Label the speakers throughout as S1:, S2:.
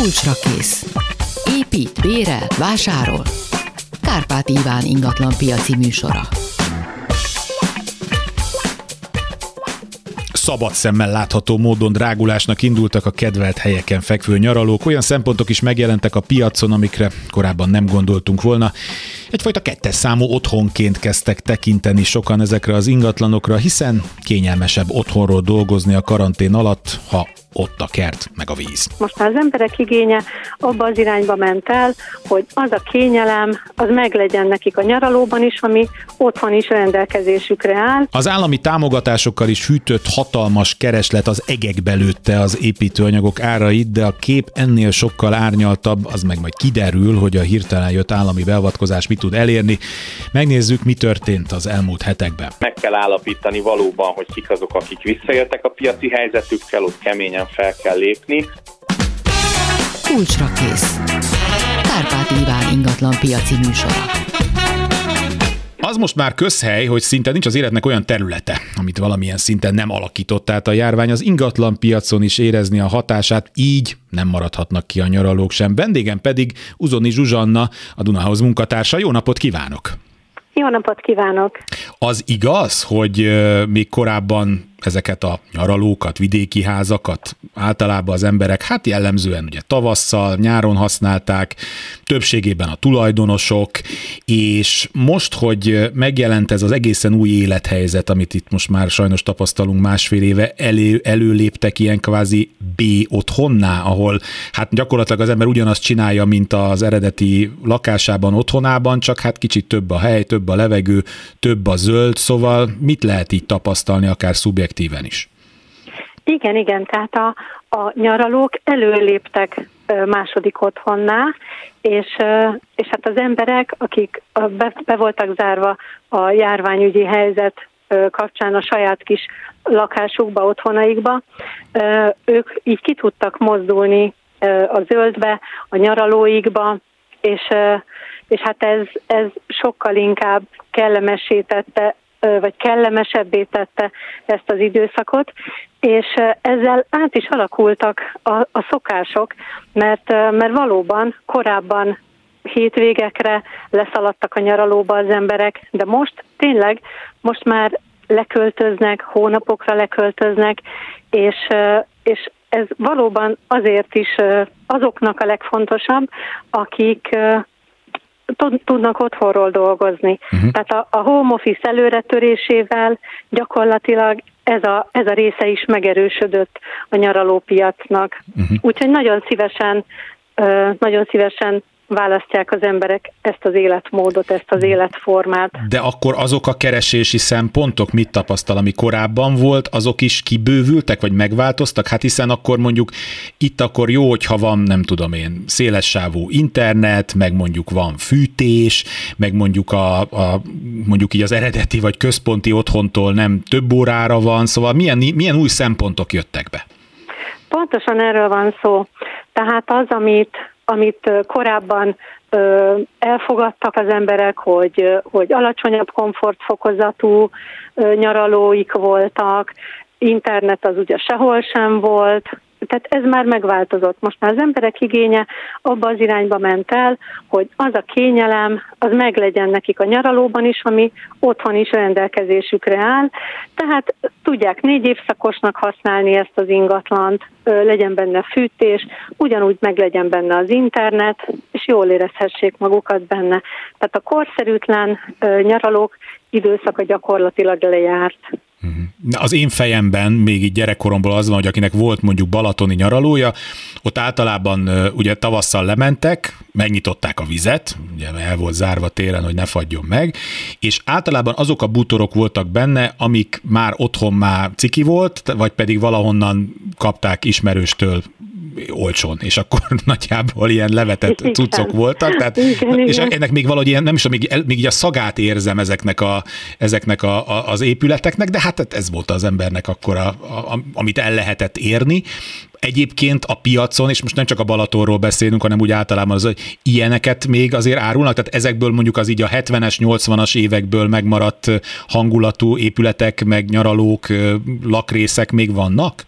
S1: Kulcsra kész. Épít, bérel, vásárol. Kárpát Iván ingatlan piaci műsora.
S2: szabad szemmel látható módon drágulásnak indultak a kedvelt helyeken fekvő nyaralók. Olyan szempontok is megjelentek a piacon, amikre korábban nem gondoltunk volna. Egyfajta kettes számú otthonként kezdtek tekinteni sokan ezekre az ingatlanokra, hiszen kényelmesebb otthonról dolgozni a karantén alatt, ha ott a kert, meg a víz.
S3: Most már az emberek igénye abba az irányba ment el, hogy az a kényelem, az meglegyen nekik a nyaralóban is, ami otthon is rendelkezésükre áll.
S2: Az állami támogatásokkal is hűtött hatalmas kereslet az egekbe lőtte az építőanyagok árait, de a kép ennél sokkal árnyaltabb, az meg majd kiderül, hogy a hirtelen jött állami beavatkozás mit tud elérni. Megnézzük, mi történt az elmúlt hetekben.
S4: Meg kell állapítani valóban, hogy kik azok, akik visszaéltek a piaci helyzetükkel, ott keményen fel kell lépni.
S1: Kulcsra kész. Kárpát Iván ingatlan piaci műsora.
S2: Az most már közhely, hogy szinte nincs az életnek olyan területe, amit valamilyen szinten nem alakított át a járvány. Az ingatlan piacon is érezni a hatását, így nem maradhatnak ki a nyaralók sem. Vendégem pedig Uzoni Zsuzsanna, a Dunahoz munkatársa. Jó napot kívánok!
S3: Jó napot kívánok!
S2: Az igaz, hogy még korábban ezeket a nyaralókat, vidéki házakat? Általában az emberek hát jellemzően ugye tavasszal, nyáron használták, többségében a tulajdonosok, és most, hogy megjelent ez az egészen új élethelyzet, amit itt most már sajnos tapasztalunk másfél éve, elő, előléptek ilyen kvázi B otthonná, ahol hát gyakorlatilag az ember ugyanazt csinálja, mint az eredeti lakásában, otthonában, csak hát kicsit több a hely, több a levegő, több a zöld, szóval mit lehet így tapasztalni, akár szubjektív szubjektíven is.
S3: Igen, igen, tehát a, a nyaralók előléptek második otthonná, és, és hát az emberek, akik be, be voltak zárva a járványügyi helyzet kapcsán a saját kis lakásukba, otthonaikba, ők így ki tudtak mozdulni a zöldbe, a nyaralóikba, és, és hát ez, ez sokkal inkább kellemesítette vagy kellemesebbé tette ezt az időszakot, és ezzel át is alakultak a, a szokások, mert, mert valóban korábban hétvégekre leszaladtak a nyaralóba az emberek, de most tényleg, most már leköltöznek, hónapokra leköltöznek, és, és ez valóban azért is azoknak a legfontosabb, akik tudnak otthonról dolgozni. Uh-huh. Tehát a, a home office előretörésével gyakorlatilag ez a, ez a része is megerősödött a nyaralópiacnak. Uh-huh. Úgyhogy nagyon szívesen, nagyon szívesen választják az emberek ezt az életmódot, ezt az életformát.
S2: De akkor azok a keresési szempontok, mit tapasztal, ami korábban volt, azok is kibővültek, vagy megváltoztak? Hát hiszen akkor mondjuk itt akkor jó, hogyha van, nem tudom én, szélessávú internet, meg mondjuk van fűtés, meg mondjuk a, a mondjuk így az eredeti vagy központi otthontól nem több órára van, szóval milyen, milyen új szempontok jöttek be?
S3: Pontosan erről van szó. Tehát az, amit amit korábban elfogadtak az emberek, hogy, hogy alacsonyabb komfortfokozatú nyaralóik voltak, internet az ugye sehol sem volt, tehát ez már megváltozott. Most már az emberek igénye abba az irányba ment el, hogy az a kényelem, az meglegyen nekik a nyaralóban is, ami otthon is rendelkezésükre áll. Tehát tudják négy évszakosnak használni ezt az ingatlant, legyen benne fűtés, ugyanúgy meg legyen benne az internet, és jól érezhessék magukat benne. Tehát a korszerűtlen nyaralók időszaka gyakorlatilag lejárt.
S2: Mhm. Az én fejemben még így gyerekkoromból az van, hogy akinek volt mondjuk balatoni nyaralója, ott általában ugye tavasszal lementek, megnyitották a vizet, ugye el volt zárva télen, hogy ne fagyjon meg, és általában azok a bútorok voltak benne, amik már otthon már ciki volt, vagy pedig valahonnan kapták ismerőstől olcsón, és akkor nagyjából ilyen levetett igen. cuccok voltak, tehát, igen, és igen. ennek még valahogy ilyen, nem is még, még így a szagát érzem ezeknek, a, ezeknek a, a, az épületeknek, de hát ez volt az embernek akkor, a, a, amit el lehetett érni. Egyébként a piacon, és most nem csak a Balatonról beszélünk, hanem úgy általában az, hogy ilyeneket még azért árulnak, tehát ezekből mondjuk az így a 70-es, 80-as évekből megmaradt hangulatú épületek, meg nyaralók, lakrészek még vannak?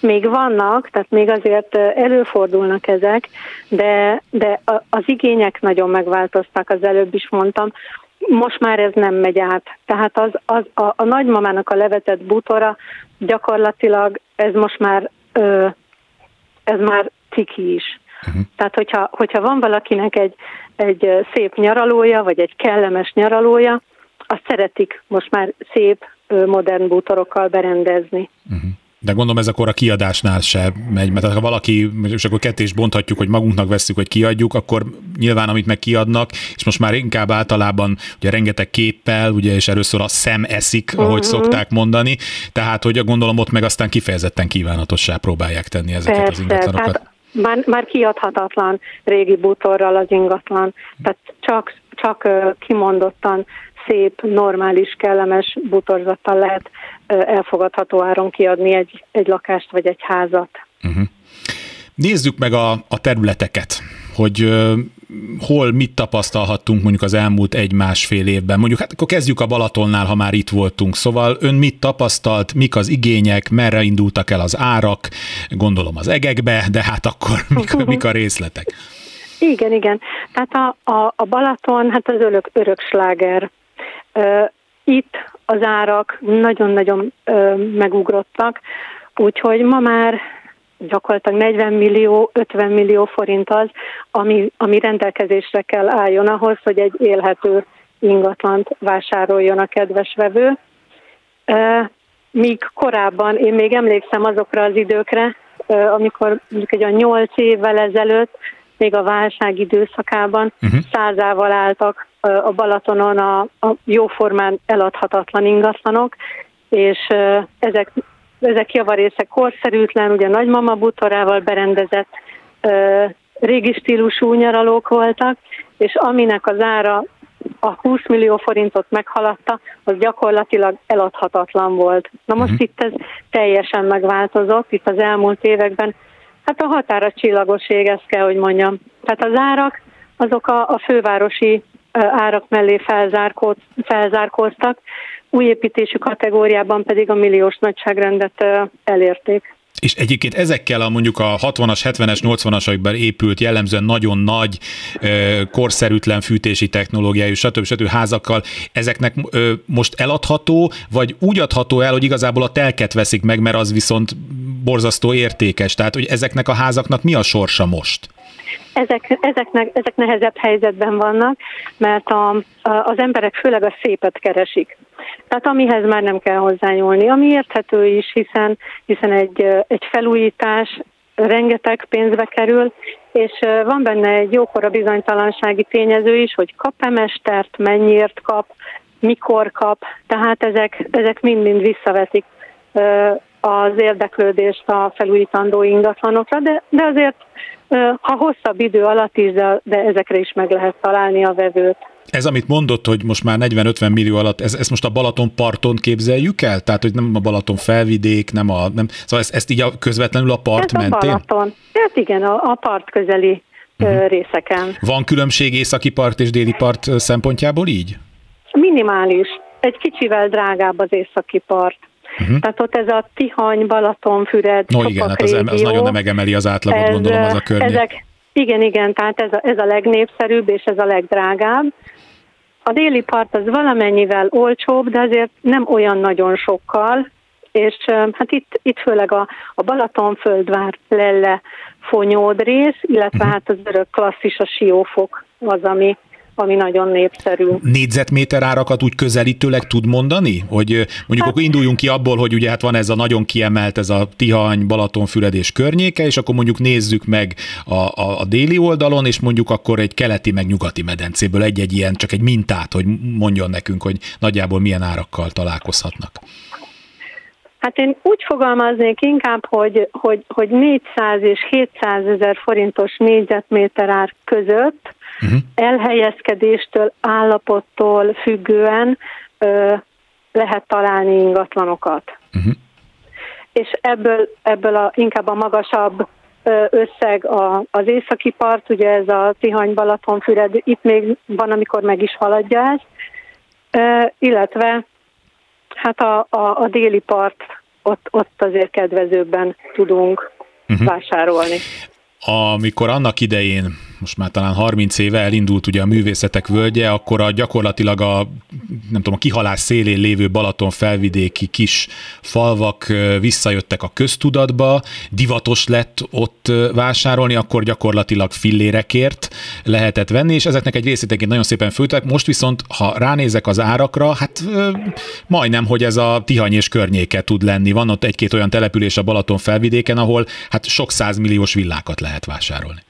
S3: Még vannak, tehát még azért előfordulnak ezek, de, de az igények nagyon megváltoztak, az előbb is mondtam. Most már ez nem megy át. Tehát az, az a, a nagymamának a levetett bútora gyakorlatilag ez most már ez már ciki is. Uh-huh. Tehát, hogyha, hogyha van valakinek egy, egy szép nyaralója, vagy egy kellemes nyaralója, azt szeretik most már szép, modern bútorokkal berendezni. Uh-huh.
S2: De gondolom ez akkor a kiadásnál se megy, mert ha valaki, és akkor kettés bonthatjuk, hogy magunknak veszük, hogy kiadjuk, akkor nyilván amit meg kiadnak, és most már inkább általában ugye rengeteg képpel, ugye, és először a szem eszik, uh-huh. ahogy szokták mondani, tehát hogy gondolom ott meg aztán kifejezetten kívánatossá próbálják tenni ezeket Persze, az ingatlanokat. Tehát
S3: már, már kiadhatatlan régi bútorral az ingatlan, tehát csak, csak kimondottan szép, normális, kellemes bútorzattal lehet elfogadható áron kiadni egy, egy lakást vagy egy házat. Uh-huh.
S2: Nézzük meg a, a területeket, hogy uh, hol mit tapasztalhattunk mondjuk az elmúlt egy-másfél évben. Mondjuk hát akkor kezdjük a Balatonnál, ha már itt voltunk. Szóval ön mit tapasztalt, mik az igények, merre indultak el az árak, gondolom az egekbe, de hát akkor mik, mik a részletek?
S3: Igen, igen. Tehát a, a, a Balaton, hát az örök, örök sláger. Itt az árak nagyon-nagyon megugrottak, úgyhogy ma már gyakorlatilag 40 millió, 50 millió forint az, ami, ami rendelkezésre kell álljon ahhoz, hogy egy élhető ingatlant vásároljon a kedves vevő. Míg korábban, én még emlékszem azokra az időkre, amikor mondjuk egy a 8 évvel ezelőtt, még a válság időszakában uh-huh. százával álltak a Balatonon a, a jóformán eladhatatlan ingatlanok, és ezek, ezek javarészek korszerűtlen, ugye nagymama butorával berendezett régi stílusú nyaralók voltak, és aminek az ára a 20 millió forintot meghaladta, az gyakorlatilag eladhatatlan volt. Na most uh-huh. itt ez teljesen megváltozott, itt az elmúlt években, hát a határa csillagoség, ezt kell, hogy mondjam. Tehát az árak, azok a, a fővárosi árak mellé felzárkóz, felzárkóztak, új építésű kategóriában pedig a milliós nagyságrendet elérték.
S2: És egyébként ezekkel a mondjuk a 60-as, 70-es, 80-asokban épült jellemzően nagyon nagy, korszerűtlen fűtési technológiájú, stb. stb. házakkal, ezeknek most eladható, vagy úgy adható el, hogy igazából a telket veszik meg, mert az viszont borzasztó értékes. Tehát, hogy ezeknek a házaknak mi a sorsa most?
S3: Ezek, ezeknek, ezek nehezebb helyzetben vannak, mert a, a, az emberek főleg a szépet keresik. Tehát amihez már nem kell hozzányúlni, ami érthető is, hiszen, hiszen egy, egy felújítás rengeteg pénzbe kerül, és van benne egy jókora bizonytalansági tényező is, hogy kap-e mestert, mennyiért kap, mikor kap, tehát ezek, ezek mind-mind visszavetik az érdeklődést a felújítandó ingatlanokra, de, de azért ha hosszabb idő alatt is, de, de ezekre is meg lehet találni a vevőt.
S2: Ez, amit mondott, hogy most már 40-50 millió alatt, ez, ezt most a Balaton parton képzeljük el? Tehát, hogy nem a Balaton felvidék, nem a... Nem, szóval ezt, ezt így a, közvetlenül a part
S3: ez
S2: mentén?
S3: a Balaton. Hát igen, a, a part közeli uh-huh. részeken.
S2: Van különbség északi part és déli part szempontjából így?
S3: Minimális. Egy kicsivel drágább az északi part. Uh-huh. Tehát ott ez a Tihany, Balatonfüred,
S2: No igen, hát az, az nagyon nem megemeli az átlagot, ez, gondolom az a környék. Ezek,
S3: igen, igen, tehát ez a, ez a legnépszerűbb és ez a legdrágább. A déli part az valamennyivel olcsóbb, de azért nem olyan nagyon sokkal, és hát itt, itt főleg a, a Balatonföldvár lelle fonyód rész, illetve uh-huh. hát az örök klasszis a siófok az, ami, ami nagyon népszerű.
S2: Négyzetméter árakat úgy közelítőleg tud mondani? Hogy mondjuk hát, akkor induljunk ki abból, hogy ugye hát van ez a nagyon kiemelt, ez a Tihany, Balatonfüred és környéke, és akkor mondjuk nézzük meg a, a, a déli oldalon, és mondjuk akkor egy keleti meg nyugati medencéből egy-egy ilyen, csak egy mintát, hogy mondjon nekünk, hogy nagyjából milyen árakkal találkozhatnak.
S3: Hát én úgy fogalmaznék inkább, hogy, hogy, hogy 400 és 700 ezer forintos négyzetméter ár között uh-huh. elhelyezkedéstől, állapottól függően ö, lehet találni ingatlanokat. Uh-huh. És ebből, ebből a, inkább a magasabb összeg a, az északi part, ugye ez a Tihany Balatonfüred, itt még van, amikor meg is haladja ez, illetve hát a, a, a déli part ott, ott azért kedvezőbben tudunk uh-huh. vásárolni.
S2: Amikor annak idején most már talán 30 éve elindult ugye a művészetek völgye, akkor a gyakorlatilag a, nem tudom, a kihalás szélén lévő Balaton felvidéki kis falvak visszajöttek a köztudatba, divatos lett ott vásárolni, akkor gyakorlatilag fillérekért lehetett venni, és ezeknek egy részét nagyon szépen főtek. Most viszont, ha ránézek az árakra, hát majdnem, hogy ez a Tihany és környéke tud lenni. Van ott egy-két olyan település a Balaton felvidéken, ahol hát sok százmilliós villákat lehet vásárolni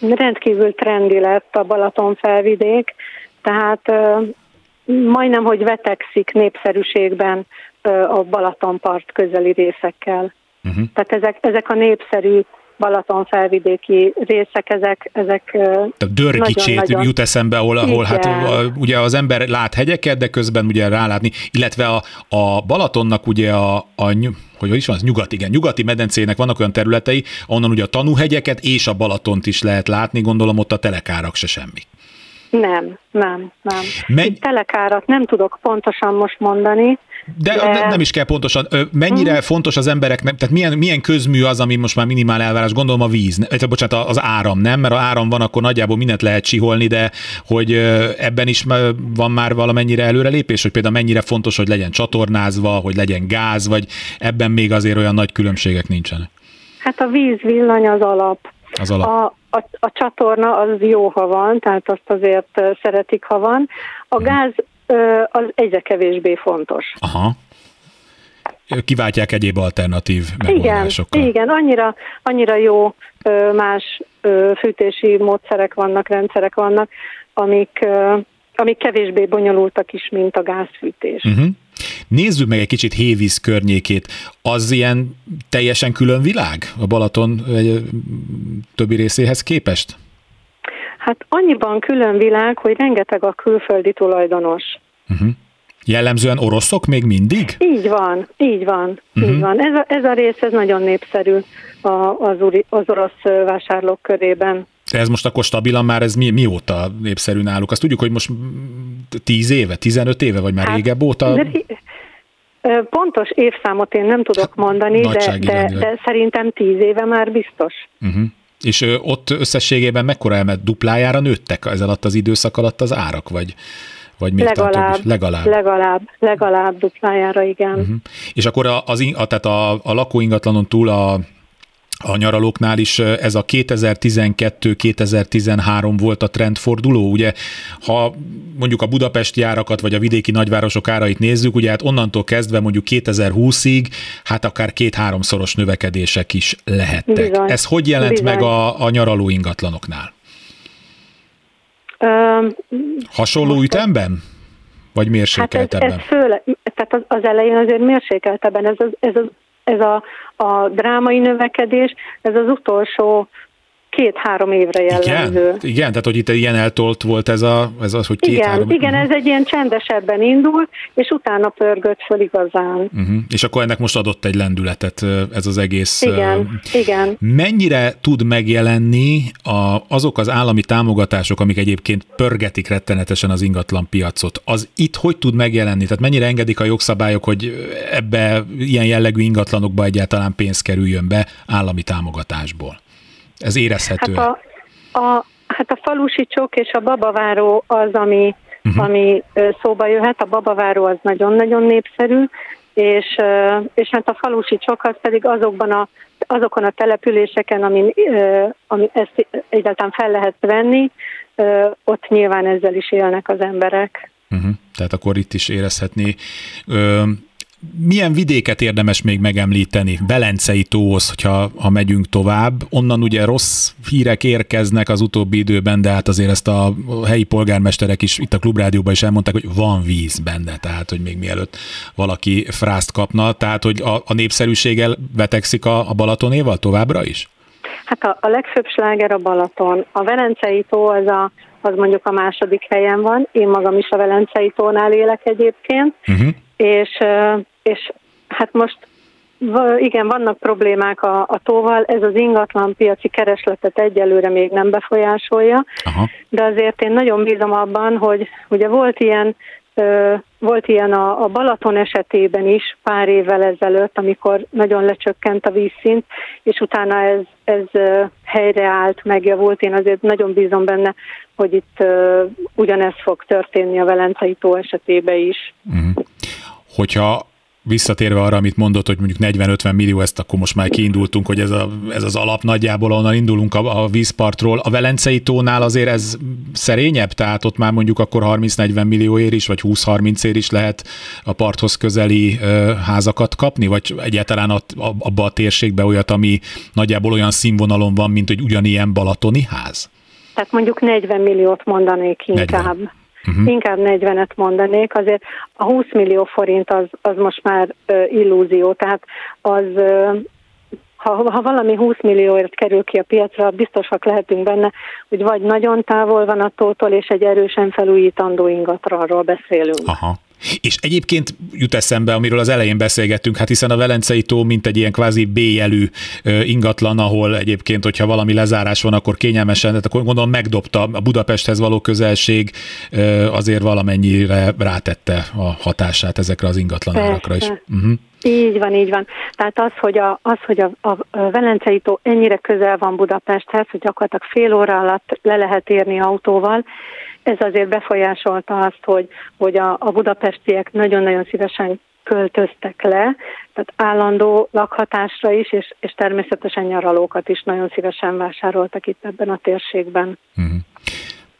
S3: rendkívül trendi lett a Balaton felvidék, tehát majdnem, hogy vetekszik népszerűségben a Balatonpart közeli részekkel. Uh-huh. Tehát ezek, ezek a népszerű Balaton felvidéki részek, ezek, ezek
S2: Tehát Dörgicsét jut eszembe, ahol, ahol hát ugye az ember lát hegyeket, de közben ugye rálátni, illetve a, a Balatonnak ugye a, a hogy is van, az nyugat, igen, nyugati medencének vannak olyan területei, onnan ugye a tanúhegyeket és a Balatont is lehet látni, gondolom ott a telekárak se semmi.
S3: Nem, nem, nem. Megy... telekárat nem tudok pontosan most mondani,
S2: de, de nem is kell pontosan. Mennyire hmm. fontos az embereknek, tehát milyen, milyen közmű az, ami most már minimál elvárás, gondolom a víz, vagy bocsánat, az áram, nem? Mert a áram van, akkor nagyjából mindent lehet csiholni, de hogy ebben is van már valamennyire előrelépés, hogy például mennyire fontos, hogy legyen csatornázva, hogy legyen gáz, vagy ebben még azért olyan nagy különbségek nincsenek.
S3: Hát a víz, villany az alap.
S2: Az alap.
S3: A, a, a csatorna az jó, ha van, tehát azt azért szeretik, ha van. A hmm. gáz az egyre kevésbé fontos.
S2: Aha. Kiváltják egyéb alternatív
S3: megoldásokkal. Igen, igen annyira, annyira jó más fűtési módszerek vannak, rendszerek vannak, amik, amik kevésbé bonyolultak is, mint a gázfűtés. Uh-huh.
S2: Nézzük meg egy kicsit Hévíz környékét. Az ilyen teljesen külön világ a Balaton többi részéhez képest?
S3: Hát annyiban külön világ, hogy rengeteg a külföldi tulajdonos. Uh-huh.
S2: Jellemzően oroszok még mindig?
S3: Így van, így van, uh-huh. így van. Ez a, ez a rész ez nagyon népszerű a, az, uri, az orosz vásárlók körében.
S2: Ez most akkor stabilan már, ez mi, mióta népszerű náluk? Azt tudjuk, hogy most 10 éve, 15 éve, vagy már hát, régebb óta? De,
S3: pontos évszámot én nem tudok mondani, de, de, de szerintem 10 éve már biztos. Uh-huh.
S2: És ott összességében mekkora elmet duplájára nőttek ez alatt az időszak alatt az árak, vagy, vagy még
S3: legalább, legalább. Legalább, legalább duplájára, igen. Uh-huh.
S2: És akkor az, a, tehát a, a lakóingatlanon túl a a nyaralóknál is ez a 2012-2013 volt a trendforduló, ugye ha mondjuk a budapesti árakat vagy a vidéki nagyvárosok árait nézzük, ugye hát onnantól kezdve mondjuk 2020-ig hát akár két-háromszoros növekedések is lehettek. Bizony, Ez hogy jelent bizony. meg a, a nyaraló ingatlanoknál? Um, Hasonló ütemben? Vagy mérsékeltebben? Hát
S3: ez, ez főle, tehát az, az elején azért mérsékeltebben, ez az, ez az ez a, a drámai növekedés, ez az utolsó két-három évre jellemző.
S2: Igen, igen, tehát hogy itt ilyen eltolt volt ez, a, ez az, hogy két-három...
S3: Igen, igen, ez egy ilyen csendesebben indult, és utána pörgött föl igazán.
S2: Uh-huh. És akkor ennek most adott egy lendületet ez az egész...
S3: Igen, uh, igen.
S2: Mennyire tud megjelenni a, azok az állami támogatások, amik egyébként pörgetik rettenetesen az ingatlan piacot, az itt hogy tud megjelenni? Tehát mennyire engedik a jogszabályok, hogy ebbe ilyen jellegű ingatlanokba egyáltalán pénz kerüljön be állami támogatásból? Ez érezhető.
S3: Hát a, a, hát a falusi csok és a babaváró az, ami, uh-huh. ami szóba jöhet. A babaváró az nagyon-nagyon népszerű, és, és hát a falusi csok az pedig azokban a, azokon a településeken, ami, ami ezt egyáltalán fel lehet venni, ott nyilván ezzel is élnek az emberek.
S2: Uh-huh. Tehát akkor itt is érezhetné milyen vidéket érdemes még megemlíteni? Belencei tóhoz, hogyha ha megyünk tovább. Onnan ugye rossz hírek érkeznek az utóbbi időben, de hát azért ezt a helyi polgármesterek is itt a klubrádióban is elmondták, hogy van víz benne, tehát hogy még mielőtt valaki frászt kapna, tehát hogy a, a népszerűséggel vetekszik a, a Balatonéval továbbra is?
S3: Hát a, a legfőbb sláger a Balaton. A Velencei tó az a az mondjuk a második helyen van. Én magam is a Velencei tónál élek egyébként, uh-huh. és, és hát most igen, vannak problémák a, a tóval, ez az ingatlan piaci keresletet egyelőre még nem befolyásolja, Aha. de azért én nagyon bízom abban, hogy ugye volt ilyen Volt ilyen a, Balaton esetében is pár évvel ezelőtt, amikor nagyon lecsökkent a vízszint, és utána ez, ez helyreállt, megjavult. Én azért nagyon bízom benne, hogy itt ugyanez fog történni a Velencei tó esetében is. Uh-huh.
S2: Hogyha visszatérve arra, amit mondott, hogy mondjuk 40-50 millió, ezt akkor most már kiindultunk, hogy ez, a, ez az alap nagyjából, onnan indulunk a, a vízpartról. A Velencei tónál azért ez szerényebb, tehát ott már mondjuk akkor 30-40 millióért is, vagy 20-30 ér is lehet a parthoz közeli ö, házakat kapni, vagy egyáltalán a, a, abba a térségbe olyat, ami nagyjából olyan színvonalon van, mint hogy ugyanilyen balatoni ház?
S3: Tehát mondjuk 40 milliót mondanék inkább. 40. Uh-huh. Inkább 40-et mondanék, azért a 20 millió forint az, az most már illúzió, tehát az ha, ha valami 20 millióért kerül ki a piacra, biztosak lehetünk benne, hogy vagy nagyon távol van a tótól, és egy erősen felújítandó ingatranról beszélünk.
S2: Aha. És egyébként jut eszembe, amiről az elején beszélgettünk, hát hiszen a Velencei tó mint egy ilyen kvázi B-jelű ingatlan, ahol egyébként, hogyha valami lezárás van, akkor kényelmesen, tehát akkor gondolom megdobta a Budapesthez való közelség, azért valamennyire rátette a hatását ezekre az ingatlanárakra is. Uh-huh.
S3: Így van, így van. Tehát az, hogy a, az, hogy a, a Velencei tó ennyire közel van Budapesthez, hogy gyakorlatilag fél óra alatt le lehet érni autóval, ez azért befolyásolta azt, hogy, hogy a, a budapestiek nagyon-nagyon szívesen költöztek le, tehát állandó lakhatásra is, és, és természetesen nyaralókat is nagyon szívesen vásároltak itt ebben a térségben. Uh-huh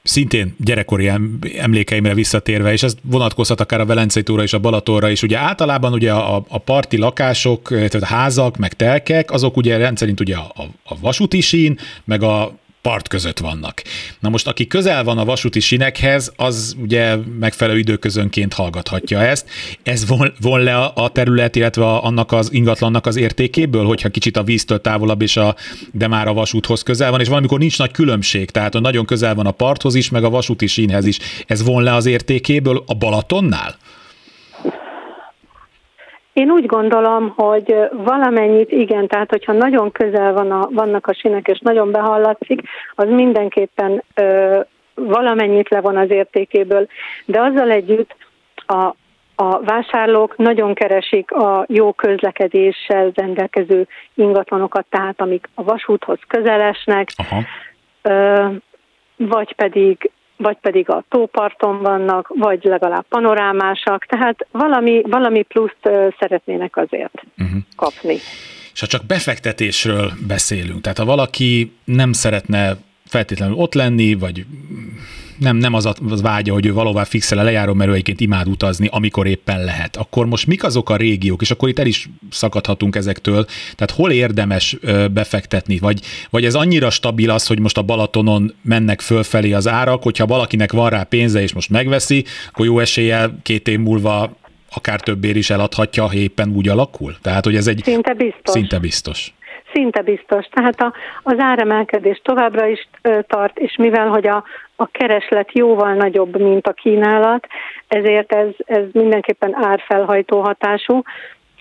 S2: szintén gyerekkori emlékeimre visszatérve, és ez vonatkozhat akár a Velencei túra és a Balatonra is. Ugye általában ugye a, a parti lakások, tehát házak, meg telkek, azok ugye rendszerint ugye a, a vasúti sín, meg a part között vannak. Na most, aki közel van a vasúti sinekhez, az ugye megfelelő időközönként hallgathatja ezt. Ez von, von le a terület, illetve annak az ingatlannak az értékéből, hogyha kicsit a víztől távolabb, és a, de már a vasúthoz közel van, és valamikor nincs nagy különbség, tehát nagyon közel van a parthoz is, meg a vasúti sínhez is. Ez von le az értékéből a Balatonnál?
S3: Én úgy gondolom, hogy valamennyit igen, tehát hogyha nagyon közel van a, vannak a sinek, és nagyon behallatszik, az mindenképpen ö, valamennyit levon az értékéből. De azzal együtt a, a vásárlók nagyon keresik a jó közlekedéssel rendelkező ingatlanokat, tehát amik a vasúthoz közelesnek, Aha. Ö, vagy pedig vagy pedig a tóparton vannak, vagy legalább panorámásak, tehát valami, valami pluszt szeretnének azért uh-huh. kapni.
S2: És ha csak befektetésről beszélünk, tehát ha valaki nem szeretne feltétlenül ott lenni, vagy nem, nem az a az vágya, hogy ő valóban fixel a lejáró, mert ő egyébként imád utazni, amikor éppen lehet. Akkor most mik azok a régiók, és akkor itt el is szakadhatunk ezektől, tehát hol érdemes befektetni, vagy, vagy ez annyira stabil az, hogy most a Balatonon mennek fölfelé az árak, hogyha valakinek van rá pénze, és most megveszi, akkor jó eséllyel két év múlva akár többér is eladhatja, ha éppen úgy alakul? Tehát, hogy ez egy...
S3: Szinte biztos.
S2: Szinte biztos.
S3: Szinte biztos. Tehát a, az áremelkedés továbbra is tart, és mivel hogy a, a kereslet jóval nagyobb, mint a kínálat, ezért ez, ez mindenképpen árfelhajtó hatású,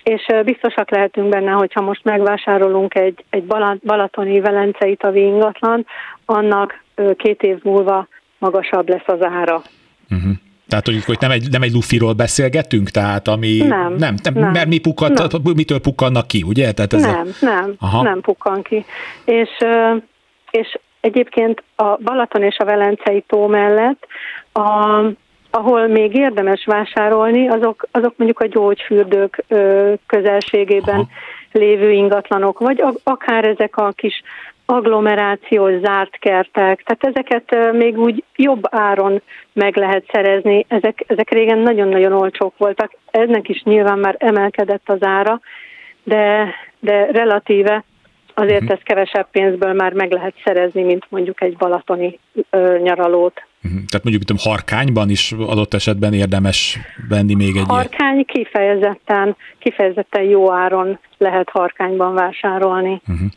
S3: és biztosak lehetünk benne, hogyha most megvásárolunk egy, egy balatoni velencei tavi ingatlan, annak két év múlva magasabb lesz az ára. Uh-huh.
S2: Tehát, hogy, hogy nem egy, nem egy lufiról beszélgetünk, tehát ami nem, nem, nem, nem mert mi pukkan, nem. mitől pukkannak ki, ugye? Tehát
S3: ez nem, a... nem, Aha. nem pukkan ki. És, és egyébként a Balaton és a Velencei tó mellett, a, ahol még érdemes vásárolni, azok, azok mondjuk a gyógyfürdők közelségében Aha. lévő ingatlanok, vagy akár ezek a kis agglomerációs zárt kertek, tehát ezeket még úgy jobb áron meg lehet szerezni. Ezek, ezek régen nagyon-nagyon olcsók voltak, ennek is nyilván már emelkedett az ára, de, de relatíve azért uh-huh. ezt kevesebb pénzből már meg lehet szerezni, mint mondjuk egy balatoni ö, nyaralót.
S2: Uh-huh. Tehát mondjuk, tudom, harkányban is adott esetben érdemes venni még egy
S3: Harkány kifejezetten, kifejezetten jó áron lehet harkányban vásárolni. Uh-huh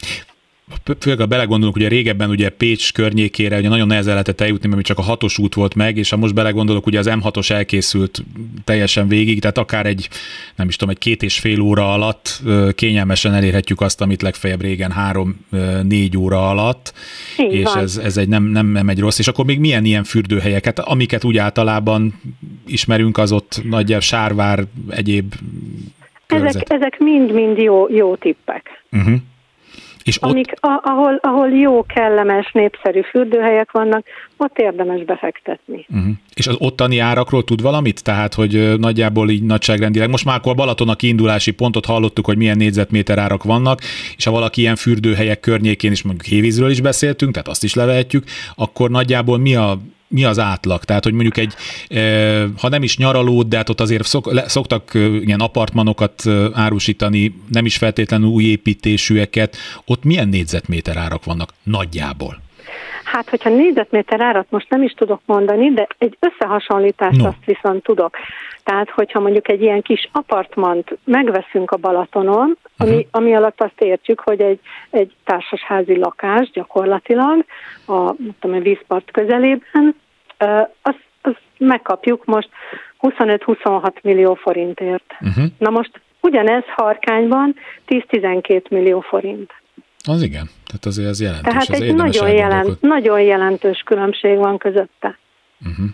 S2: főleg ha belegondolunk, ugye régebben ugye Pécs környékére ugye nagyon nehezen lehetett eljutni, mert csak a hatos út volt meg, és ha most belegondolok, ugye az M6-os elkészült teljesen végig, tehát akár egy, nem is tudom, egy két és fél óra alatt kényelmesen elérhetjük azt, amit legfeljebb régen három-négy óra alatt, Így és ez, ez egy nem, nem, nem egy rossz. És akkor még milyen ilyen fürdőhelyeket, amiket úgy általában ismerünk, az ott nagyjából Sárvár, egyéb
S3: ezek, ezek mind-mind jó, jó tippek. Uh-huh. És Amik, ott... a, ahol, ahol jó, kellemes, népszerű fürdőhelyek vannak, ott érdemes befektetni. Uh-huh.
S2: És az ottani árakról tud valamit? Tehát, hogy nagyjából így nagyságrendileg, most már akkor Balaton a kiindulási pontot hallottuk, hogy milyen négyzetméter árak vannak, és ha valaki ilyen fürdőhelyek környékén is, mondjuk Hévízről is beszéltünk, tehát azt is levehetjük, akkor nagyjából mi a mi az átlag? Tehát, hogy mondjuk egy, ha nem is nyaraló, de hát ott azért szok, szoktak ilyen apartmanokat árusítani, nem is feltétlenül új építésűeket, ott milyen négyzetméter árak vannak nagyjából?
S3: Hát, hogyha négyzetméter árat most nem is tudok mondani, de egy összehasonlítást no. azt viszont tudok. Tehát, hogyha mondjuk egy ilyen kis apartmant megveszünk a Balatonon, ami, uh-huh. ami alatt azt értjük, hogy egy, egy társasházi lakás gyakorlatilag a, tudom, a vízpart közelében, azt, azt megkapjuk most 25-26 millió forintért. Uh-huh. Na most ugyanez Harkányban 10-12 millió forint.
S2: Az igen, tehát azért az jelentős.
S3: Tehát egy nagyon, jelent, nagyon jelentős különbség van közötte. Uh-huh.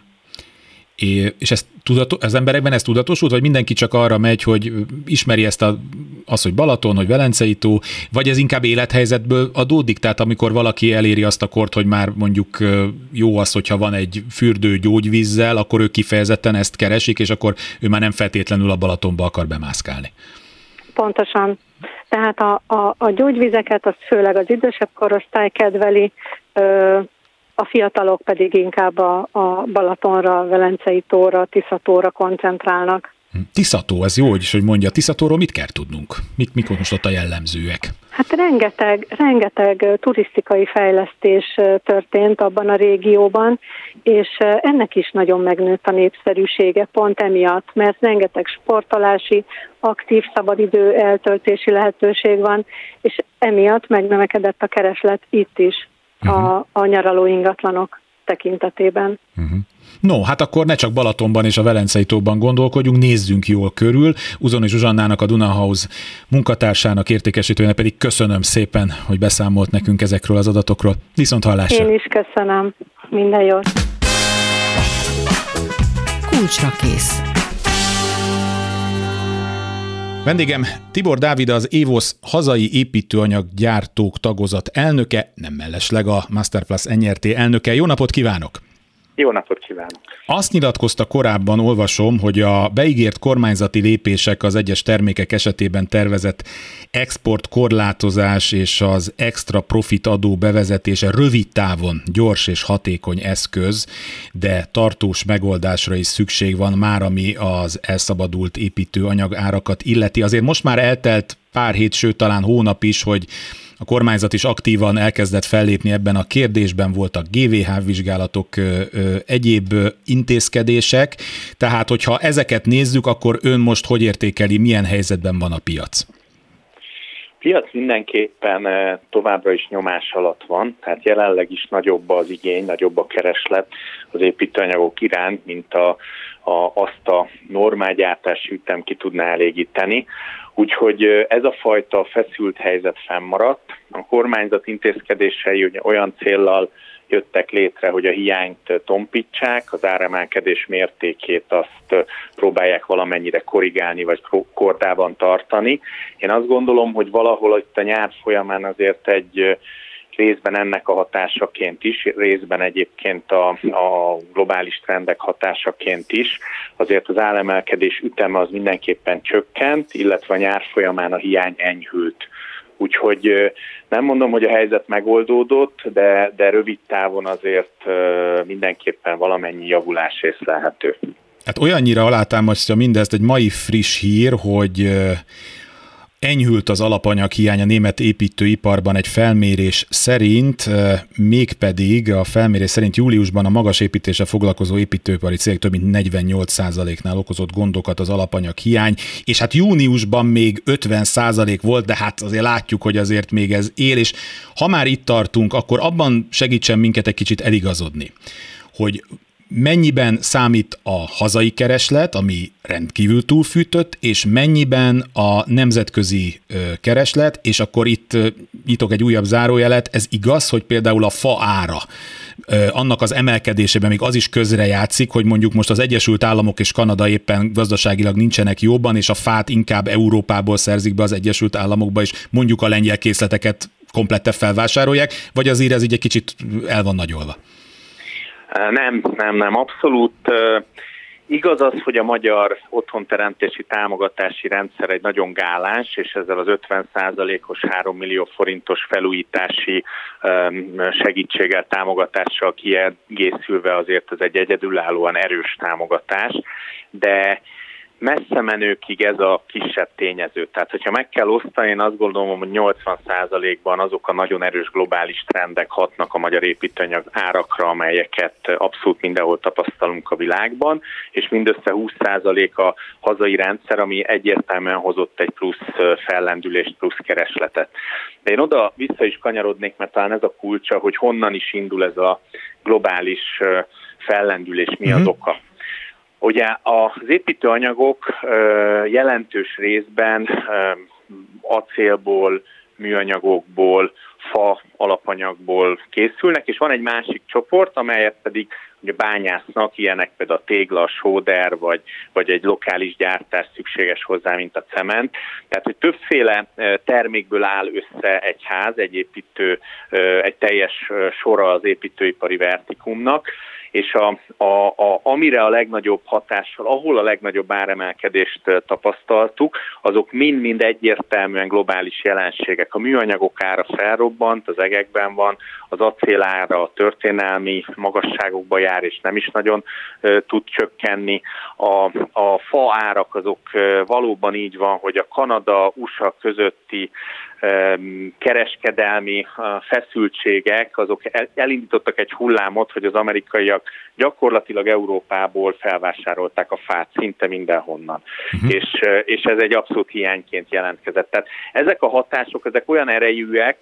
S2: É, és ez tudato, az emberekben ez tudatosult, vagy mindenki csak arra megy, hogy ismeri ezt a, az, hogy Balaton, hogy Velencei tó, vagy ez inkább élethelyzetből adódik? Tehát amikor valaki eléri azt a kort, hogy már mondjuk jó az, hogyha van egy fürdő gyógyvízzel, akkor ő kifejezetten ezt keresik, és akkor ő már nem feltétlenül a Balatonba akar bemászkálni.
S3: Pontosan. Tehát a, a, a gyógyvizeket azt főleg az idősebb korosztály kedveli, a fiatalok pedig inkább a, a Balatonra, Velencei tóra, Tiszatóra koncentrálnak.
S2: Tiszató, ez jó, hogy is, hogy mondja. Tiszatóról mit kell tudnunk? Mik, mik most ott a jellemzőek?
S3: Hát rengeteg, rengeteg turisztikai fejlesztés történt abban a régióban, és ennek is nagyon megnőtt a népszerűsége pont emiatt, mert rengeteg sportolási, aktív szabadidő eltöltési lehetőség van, és emiatt megnövekedett a kereslet itt is uh-huh. a, a nyaraló ingatlanok tekintetében. Uh-huh.
S2: No, hát akkor ne csak Balatonban és a Velencei tóban gondolkodjunk, nézzünk jól körül. Uzon és Zsuzsannának a Dunahouse munkatársának, értékesítőjének pedig köszönöm szépen, hogy beszámolt nekünk ezekről az adatokról. Viszont hallásra!
S3: Én is köszönöm. Minden jót!
S1: Kulcsra kész.
S2: Vendégem Tibor Dávid az Évosz hazai építőanyaggyártók tagozat elnöke, nem mellesleg a Masterplus NRT elnöke. Jó napot kívánok!
S5: Jó napot kívánok!
S2: Azt nyilatkozta korábban, olvasom, hogy a beígért kormányzati lépések az egyes termékek esetében tervezett export korlátozás és az extra profit adó bevezetése rövid távon gyors és hatékony eszköz, de tartós megoldásra is szükség van már, ami az elszabadult építőanyag árakat illeti. Azért most már eltelt pár hét, sőt talán hónap is, hogy a kormányzat is aktívan elkezdett fellépni ebben a kérdésben, voltak GVH vizsgálatok, egyéb intézkedések, tehát hogyha ezeket nézzük, akkor ön most hogy értékeli, milyen helyzetben van a piac?
S5: piac mindenképpen továbbra is nyomás alatt van, tehát jelenleg is nagyobb az igény, nagyobb a kereslet az építőanyagok iránt, mint a, a, azt a normágyártási ütem ki tudná elégíteni. Úgyhogy ez a fajta feszült helyzet fennmaradt. A kormányzat intézkedései olyan céllal jöttek létre, hogy a hiányt tompítsák, az áremelkedés mértékét azt próbálják valamennyire korrigálni, vagy kordában tartani. Én azt gondolom, hogy valahol itt a nyár folyamán azért egy részben ennek a hatásaként is, részben egyébként a, a globális trendek hatásaként is. Azért az áremelkedés üteme az mindenképpen csökkent, illetve a nyár folyamán a hiány enyhült. Úgyhogy nem mondom, hogy a helyzet megoldódott, de, de rövid távon azért mindenképpen valamennyi javulás észlelhető.
S2: Hát olyannyira alátámasztja mindezt egy mai friss hír, hogy Enyhült az alapanyag hiány a német építőiparban egy felmérés szerint, mégpedig a felmérés szerint júliusban a magas építése foglalkozó építőipari cégek több mint 48%-nál okozott gondokat az alapanyag hiány, és hát júniusban még 50% volt, de hát azért látjuk, hogy azért még ez él, és ha már itt tartunk, akkor abban segítsen minket egy kicsit eligazodni, hogy mennyiben számít a hazai kereslet, ami rendkívül túlfűtött, és mennyiben a nemzetközi kereslet, és akkor itt nyitok egy újabb zárójelet, ez igaz, hogy például a fa ára, annak az emelkedésében még az is közre játszik, hogy mondjuk most az Egyesült Államok és Kanada éppen gazdaságilag nincsenek jobban, és a fát inkább Európából szerzik be az Egyesült Államokba, és mondjuk a lengyel készleteket komplette felvásárolják, vagy azért ez így egy kicsit el van nagyolva?
S5: Nem, nem, nem, abszolút. Igaz az, hogy a magyar otthonteremtési támogatási rendszer egy nagyon gálás, és ezzel az 50%-os 3 millió forintos felújítási segítséggel, támogatással kiegészülve azért ez egy egyedülállóan erős támogatás, de messze menőkig ez a kisebb tényező. Tehát, hogyha meg kell osztani, én azt gondolom, hogy 80%-ban azok a nagyon erős globális trendek hatnak a magyar építőanyag árakra, amelyeket abszolút mindenhol tapasztalunk a világban, és mindössze 20% a hazai rendszer, ami egyértelműen hozott egy plusz fellendülést, plusz keresletet. De én oda vissza is kanyarodnék, mert talán ez a kulcsa, hogy honnan is indul ez a globális fellendülés, mi az mhm. oka. Ugye az építőanyagok jelentős részben acélból, műanyagokból, fa alapanyagból készülnek, és van egy másik csoport, amelyet pedig ugye bányásznak, ilyenek például a tégla, a sóder, vagy, vagy egy lokális gyártás szükséges hozzá, mint a cement. Tehát, hogy többféle termékből áll össze egy ház, egy építő, egy teljes sora az építőipari vertikumnak, és a, a, a, amire a legnagyobb hatással, ahol a legnagyobb áremelkedést tapasztaltuk, azok mind-mind egyértelműen globális jelenségek. A műanyagok ára felrobbant, az egekben van, az acélára a történelmi magasságokba jár, és nem is nagyon uh, tud csökkenni. A, a fa árak azok uh, valóban így van, hogy a Kanada-USA közötti kereskedelmi feszültségek, azok elindítottak egy hullámot, hogy az amerikaiak gyakorlatilag Európából felvásárolták a fát szinte mindenhonnan. Uh-huh. És, és ez egy abszolút hiányként jelentkezett. Tehát ezek a hatások, ezek olyan erejűek,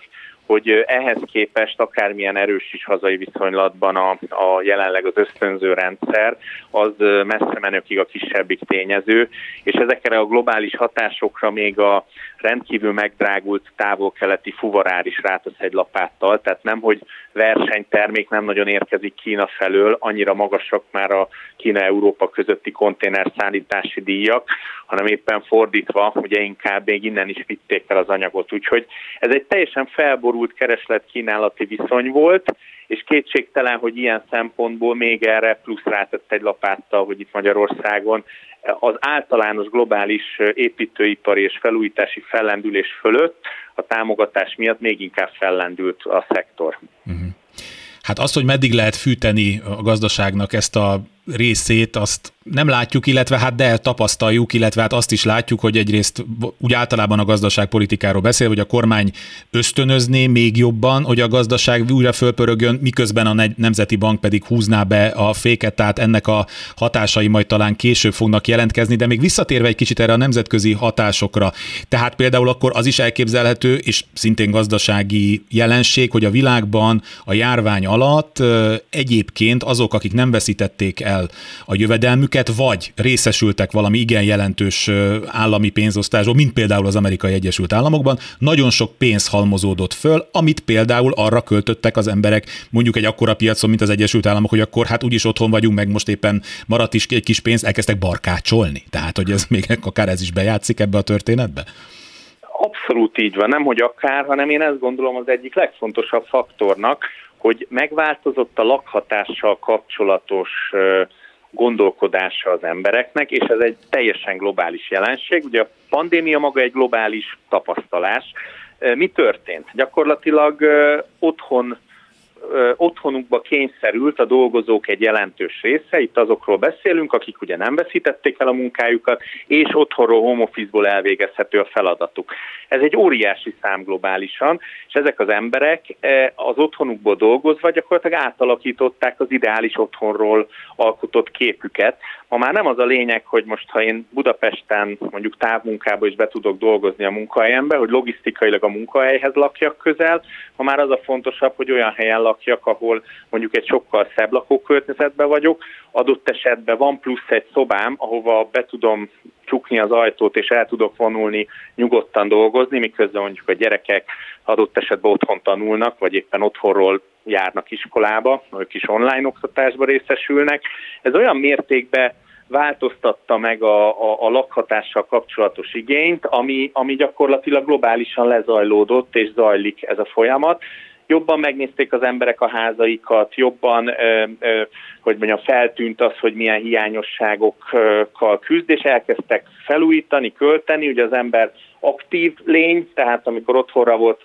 S5: hogy ehhez képest akármilyen erős is hazai viszonylatban a, a jelenleg az ösztönző rendszer, az messze menőkig a kisebbik tényező, és ezekre a globális hatásokra még a rendkívül megdrágult távol-keleti fuvarár is rátesz egy lapáttal, tehát nem, hogy versenytermék nem nagyon érkezik Kína felől, annyira magasak már a Kína-Európa közötti konténerszállítási díjak, hanem éppen fordítva, ugye inkább még innen is vitték el az anyagot. Úgyhogy ez egy teljesen felborult kereslet-kínálati viszony volt, és kétségtelen, hogy ilyen szempontból még erre plusz rátett egy lapáttal, hogy itt Magyarországon az általános globális építőipari és felújítási fellendülés fölött a támogatás miatt még inkább fellendült a szektor. Uh-huh.
S2: Hát azt, hogy meddig lehet fűteni a gazdaságnak ezt a részét, azt nem látjuk, illetve hát de tapasztaljuk, illetve hát azt is látjuk, hogy egyrészt úgy általában a gazdaságpolitikáról beszél, hogy a kormány ösztönözné még jobban, hogy a gazdaság újra fölpörögjön, miközben a Nemzeti Bank pedig húzná be a féket, tehát ennek a hatásai majd talán később fognak jelentkezni, de még visszatérve egy kicsit erre a nemzetközi hatásokra, tehát például akkor az is elképzelhető, és szintén gazdasági jelenség, hogy a világban a járvány alatt egyébként azok, akik nem veszítették el a jövedelmük, őket, vagy részesültek valami igen jelentős állami pénzosztásból, mint például az Amerikai Egyesült Államokban, nagyon sok pénz halmozódott föl, amit például arra költöttek az emberek, mondjuk egy akkora piacon, mint az Egyesült Államok, hogy akkor hát úgyis otthon vagyunk, meg most éppen maradt is egy kis pénz, elkezdtek barkácsolni. Tehát, hogy ez még akár ez is bejátszik ebbe a történetbe?
S5: Abszolút így van, nem hogy akár, hanem én ezt gondolom az egyik legfontosabb faktornak, hogy megváltozott a lakhatással kapcsolatos gondolkodása az embereknek, és ez egy teljesen globális jelenség. Ugye a pandémia maga egy globális tapasztalás. Mi történt? Gyakorlatilag otthon otthonukba kényszerült a dolgozók egy jelentős része, itt azokról beszélünk, akik ugye nem veszítették el a munkájukat, és otthonról, home office-ból elvégezhető a feladatuk. Ez egy óriási szám globálisan, és ezek az emberek az otthonukból dolgozva gyakorlatilag átalakították az ideális otthonról alkotott képüket. Ma már nem az a lényeg, hogy most ha én Budapesten mondjuk távmunkába is be tudok dolgozni a munkahelyembe, hogy logisztikailag a munkahelyhez lakjak közel, ma már az a fontosabb, hogy olyan helyen lakjak, ahol mondjuk egy sokkal szebb lakókörnyezetben vagyok, adott esetben van plusz egy szobám, ahova be tudom csukni az ajtót, és el tudok vonulni, nyugodtan dolgozni, miközben mondjuk a gyerekek adott esetben otthon tanulnak, vagy éppen otthonról járnak iskolába, ők is online oktatásba részesülnek. Ez olyan mértékben változtatta meg a, a, a lakhatással kapcsolatos igényt, ami, ami gyakorlatilag globálisan lezajlódott, és zajlik ez a folyamat jobban megnézték az emberek a házaikat, jobban, hogy mondjam, feltűnt az, hogy milyen hiányosságokkal küzd, és elkezdtek felújítani, költeni, ugye az ember aktív lény, tehát amikor otthonra volt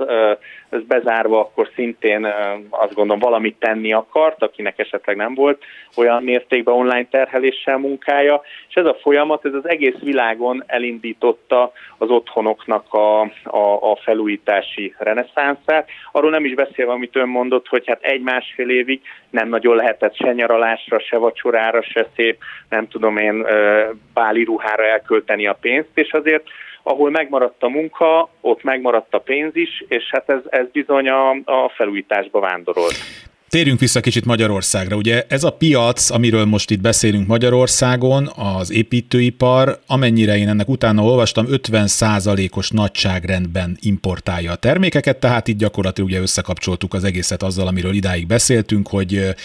S5: ez bezárva, akkor szintén azt gondolom valamit tenni akart, akinek esetleg nem volt olyan mértékben online terheléssel munkája, és ez a folyamat, ez az egész világon elindította az otthonoknak a, a, a felújítási reneszánszát. Arról nem is beszélve, amit ön mondott, hogy hát egy-másfél évig nem nagyon lehetett se nyaralásra, se vacsorára, se szép, nem tudom én, báli ruhára elkölteni a pénzt, és azért ahol megmaradt a munka, ott megmaradt a pénz is, és hát ez, ez bizony a, a felújításba vándorolt.
S2: Térjünk vissza kicsit Magyarországra. Ugye ez a piac, amiről most itt beszélünk Magyarországon, az építőipar, amennyire én ennek utána olvastam, 50%-os nagyságrendben importálja a termékeket, tehát itt gyakorlatilag ugye összekapcsoltuk az egészet azzal, amiről idáig beszéltünk, hogy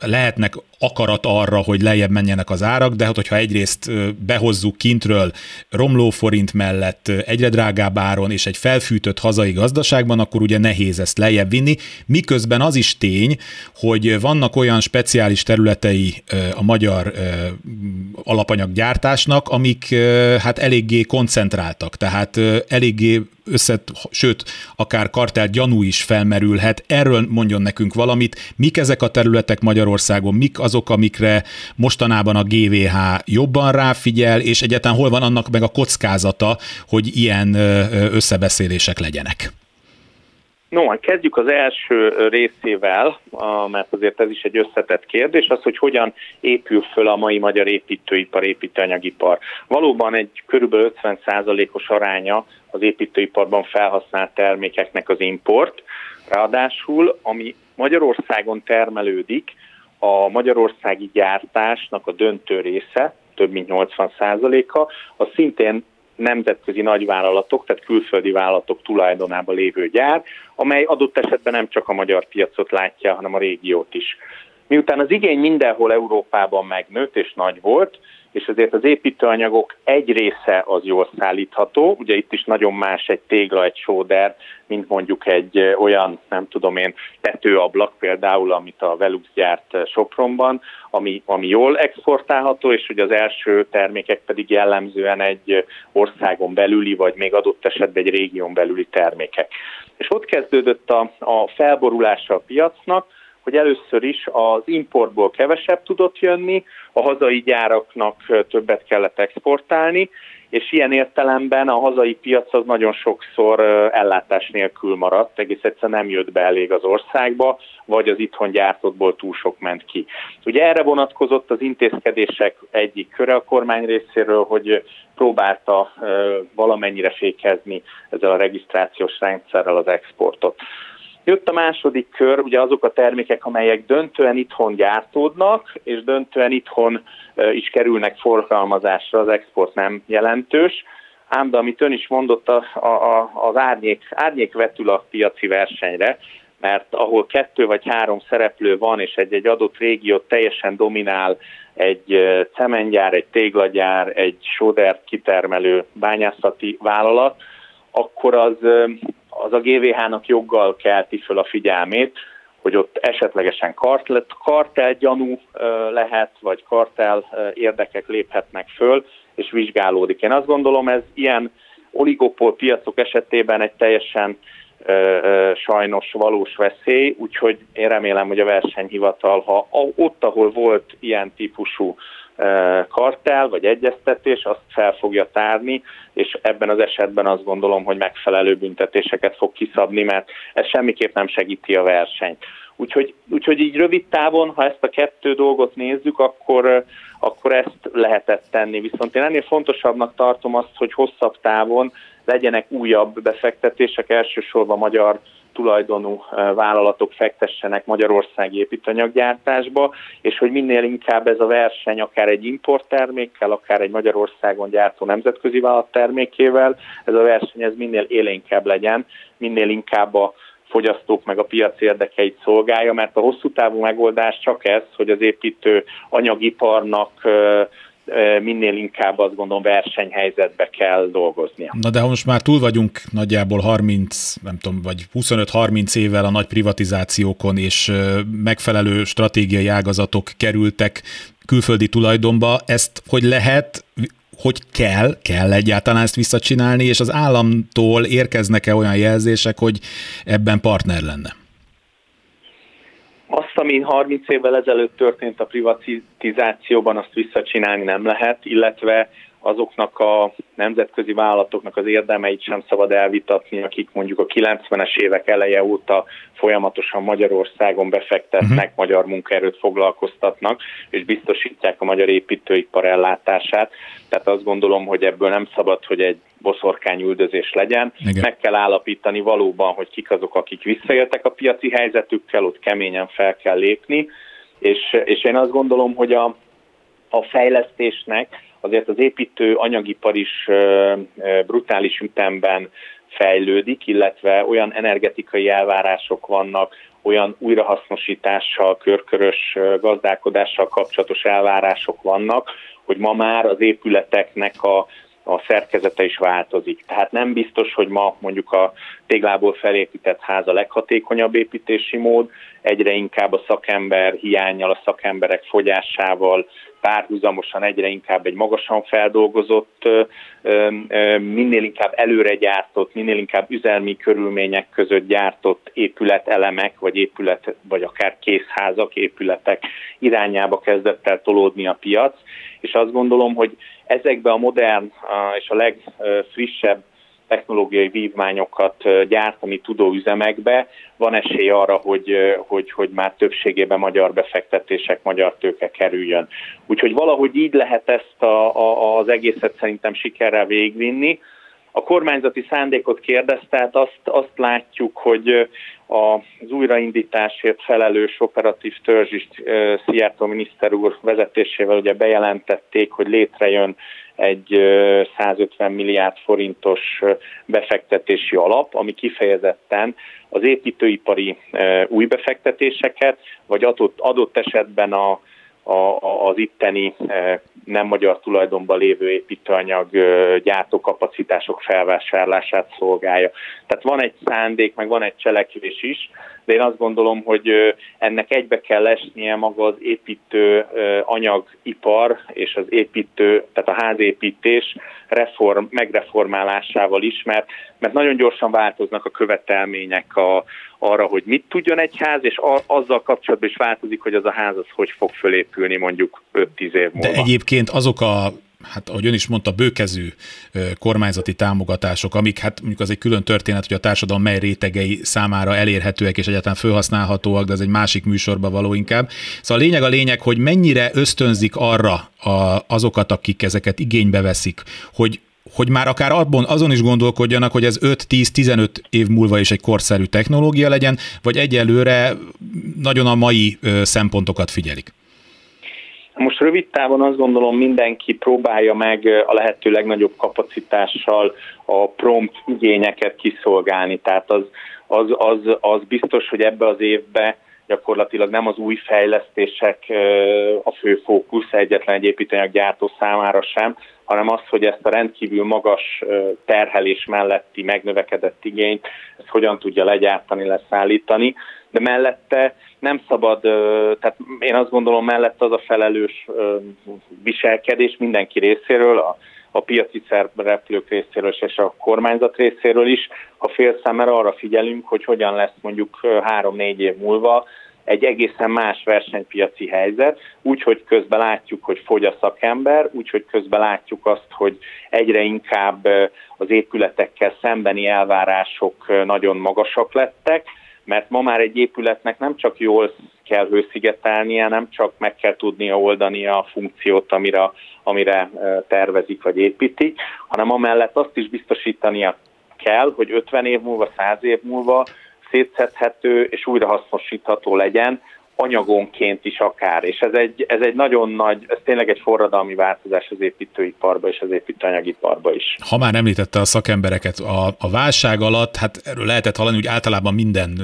S2: lehetnek akarat arra, hogy lejjebb menjenek az árak, de hát hogyha egyrészt behozzuk kintről romló forint mellett egyre drágább áron és egy felfűtött hazai gazdaságban, akkor ugye nehéz ezt lejjebb vinni, miközben az is tény, hogy vannak olyan speciális területei a magyar alapanyaggyártásnak, amik hát eléggé koncentráltak, tehát eléggé összet, sőt, akár kartel gyanú is felmerülhet. Erről mondjon nekünk valamit. Mik ezek a területek Magyarországon, mik azok, amikre mostanában a GVH jobban ráfigyel, és egyáltalán hol van annak meg a kockázata, hogy ilyen összebeszélések legyenek?
S5: No, hát kezdjük az első részével, mert azért ez is egy összetett kérdés, az, hogy hogyan épül föl a mai magyar építőipar, építőanyagipar. Valóban egy körülbelül 50%-os aránya az építőiparban felhasznált termékeknek az import, ráadásul ami Magyarországon termelődik, a magyarországi gyártásnak a döntő része, több mint 80%-a, az szintén nemzetközi nagyvállalatok, tehát külföldi vállalatok tulajdonában lévő gyár, amely adott esetben nem csak a magyar piacot látja, hanem a régiót is. Miután az igény mindenhol Európában megnőtt és nagy volt, és azért az építőanyagok egy része az jól szállítható, ugye itt is nagyon más egy tégla, egy sóder, mint mondjuk egy olyan, nem tudom én, tetőablak például, amit a Velux gyárt Sopronban, ami, ami jól exportálható, és ugye az első termékek pedig jellemzően egy országon belüli, vagy még adott esetben egy régión belüli termékek. És ott kezdődött a, a felborulása a piacnak, hogy először is az importból kevesebb tudott jönni, a hazai gyáraknak többet kellett exportálni, és ilyen értelemben a hazai piac az nagyon sokszor ellátás nélkül maradt, egész egyszerűen nem jött be elég az országba, vagy az itthon gyártottból túl sok ment ki. Ugye erre vonatkozott az intézkedések egyik köre a kormány részéről, hogy próbálta valamennyire fékezni ezzel a regisztrációs rendszerrel az exportot. Jött a második kör, ugye azok a termékek, amelyek döntően itthon gyártódnak, és döntően itthon is kerülnek forgalmazásra, az export nem jelentős. Ám de amit ön is mondott, a, a, az árnyék, árnyék vetül a piaci versenyre, mert ahol kettő vagy három szereplő van, és egy-egy adott régiót teljesen dominál egy cementgyár, egy téglagyár, egy sódert kitermelő bányászati vállalat, akkor az az a GVH-nak joggal kelti föl a figyelmét, hogy ott esetlegesen kart, kartel gyanú lehet, vagy kartel érdekek léphetnek föl, és vizsgálódik. Én azt gondolom, ez ilyen oligopol piacok esetében egy teljesen sajnos valós veszély, úgyhogy én remélem, hogy a versenyhivatal, ha ott, ahol volt ilyen típusú kartel vagy egyeztetés, azt fel fogja tárni, és ebben az esetben azt gondolom, hogy megfelelő büntetéseket fog kiszabni, mert ez semmiképp nem segíti a versenyt. Úgyhogy, úgyhogy így rövid távon, ha ezt a kettő dolgot nézzük, akkor, akkor ezt lehetett tenni. Viszont én ennél fontosabbnak tartom azt, hogy hosszabb távon legyenek újabb befektetések, elsősorban magyar tulajdonú vállalatok fektessenek magyarországi építanyaggyártásba, és hogy minél inkább ez a verseny akár egy importtermékkel, akár egy Magyarországon gyártó nemzetközi vállalat termékével, ez a verseny ez minél élénkebb legyen, minél inkább a fogyasztók meg a piac érdekeit szolgálja, mert a hosszú távú megoldás csak ez, hogy az építő anyagiparnak minél inkább azt gondolom versenyhelyzetbe kell dolgoznia.
S2: Na de most már túl vagyunk nagyjából 30, nem tudom, vagy 25-30 évvel a nagy privatizációkon, és megfelelő stratégiai ágazatok kerültek külföldi tulajdonba, ezt hogy lehet hogy kell, kell egyáltalán ezt visszacsinálni, és az államtól érkeznek-e olyan jelzések, hogy ebben partner lenne?
S5: Ami 30 évvel ezelőtt történt a privatizációban, azt visszacsinálni nem lehet, illetve azoknak a nemzetközi vállalatoknak az érdemeit sem szabad elvitatni, akik mondjuk a 90-es évek eleje óta folyamatosan Magyarországon befektetnek, uh-huh. magyar munkaerőt foglalkoztatnak, és biztosítják a magyar építőipar ellátását. Tehát azt gondolom, hogy ebből nem szabad, hogy egy boszorkányüldözés legyen. Igen. Meg kell állapítani valóban, hogy kik azok, akik visszaéltek a piaci helyzetükkel, ott keményen fel kell lépni, és, és én azt gondolom, hogy a, a fejlesztésnek azért az építő anyagipar is brutális ütemben fejlődik, illetve olyan energetikai elvárások vannak, olyan újrahasznosítással, körkörös gazdálkodással kapcsolatos elvárások vannak, hogy ma már az épületeknek a a szerkezete is változik. Tehát nem biztos, hogy ma mondjuk a téglából felépített ház a leghatékonyabb építési mód, egyre inkább a szakember hiányjal, a szakemberek fogyásával párhuzamosan egyre inkább egy magasan feldolgozott, minél inkább előre gyártott, minél inkább üzelmi körülmények között gyártott épületelemek, vagy épület, vagy akár készházak, épületek irányába kezdett el tolódni a piac, és azt gondolom, hogy ezekbe a modern és a legfrissebb technológiai vívmányokat gyártani tudó üzemekbe van esély arra, hogy, hogy, hogy már többségében magyar befektetések, magyar tőke kerüljön. Úgyhogy valahogy így lehet ezt a, a, az egészet szerintem sikerrel végvinni. A kormányzati szándékot kérdezte, tehát azt, azt látjuk, hogy az újraindításért felelős operatív törzsist Szijjártó miniszter úr vezetésével ugye bejelentették, hogy létrejön egy 150 milliárd forintos befektetési alap, ami kifejezetten az építőipari új befektetéseket, vagy adott, adott esetben a a, az itteni e, nem magyar tulajdonban lévő építőanyag e, gyártókapacitások felvásárlását szolgálja. Tehát van egy szándék, meg van egy cselekvés is, de én azt gondolom, hogy ennek egybe kell esnie maga az építő anyagipar és az építő, tehát a házépítés reform, megreformálásával is, mert, mert nagyon gyorsan változnak a követelmények a, arra, hogy mit tudjon egy ház, és a, azzal kapcsolatban is változik, hogy az a ház az hogy fog fölépülni mondjuk 5-10 év múlva.
S2: De egyébként azok a hát ahogy ön is mondta, bőkezű kormányzati támogatások, amik hát mondjuk az egy külön történet, hogy a társadalom mely rétegei számára elérhetőek és egyáltalán felhasználhatóak, de ez egy másik műsorba való inkább. Szóval a lényeg a lényeg, hogy mennyire ösztönzik arra a, azokat, akik ezeket igénybe veszik, hogy hogy már akár abban, azon is gondolkodjanak, hogy ez 5-10-15 év múlva is egy korszerű technológia legyen, vagy egyelőre nagyon a mai szempontokat figyelik?
S5: Most rövid távon azt gondolom mindenki próbálja meg a lehető legnagyobb kapacitással a prompt igényeket kiszolgálni. Tehát az, az, az, az biztos, hogy ebbe az évbe gyakorlatilag nem az új fejlesztések a fő fókusz egyetlen egy építőanyaggyártó számára sem, hanem az, hogy ezt a rendkívül magas terhelés melletti megnövekedett igényt, ezt hogyan tudja legyártani, leszállítani, de mellette nem szabad, tehát én azt gondolom mellett az a felelős viselkedés mindenki részéről, a, a piaci szereplők részéről és a kormányzat részéről is, ha fél szemmel arra figyelünk, hogy hogyan lesz mondjuk három-négy év múlva egy egészen más versenypiaci helyzet, úgyhogy közben látjuk, hogy fogy a szakember, úgyhogy közben látjuk azt, hogy egyre inkább az épületekkel szembeni elvárások nagyon magasak lettek, mert ma már egy épületnek nem csak jól kell hőszigetelnie, nem csak meg kell tudnia oldani a funkciót, amire, amire tervezik vagy építik, hanem amellett azt is biztosítania kell, hogy 50 év múlva, 100 év múlva szétszedhető és újrahasznosítható legyen, anyagonként is akár. És ez egy, ez egy nagyon nagy, ez tényleg egy forradalmi változás az építőiparba és az építőanyagiparba is.
S2: Ha már említette a szakembereket, a, a válság alatt, hát erről lehetett hallani, hogy általában minden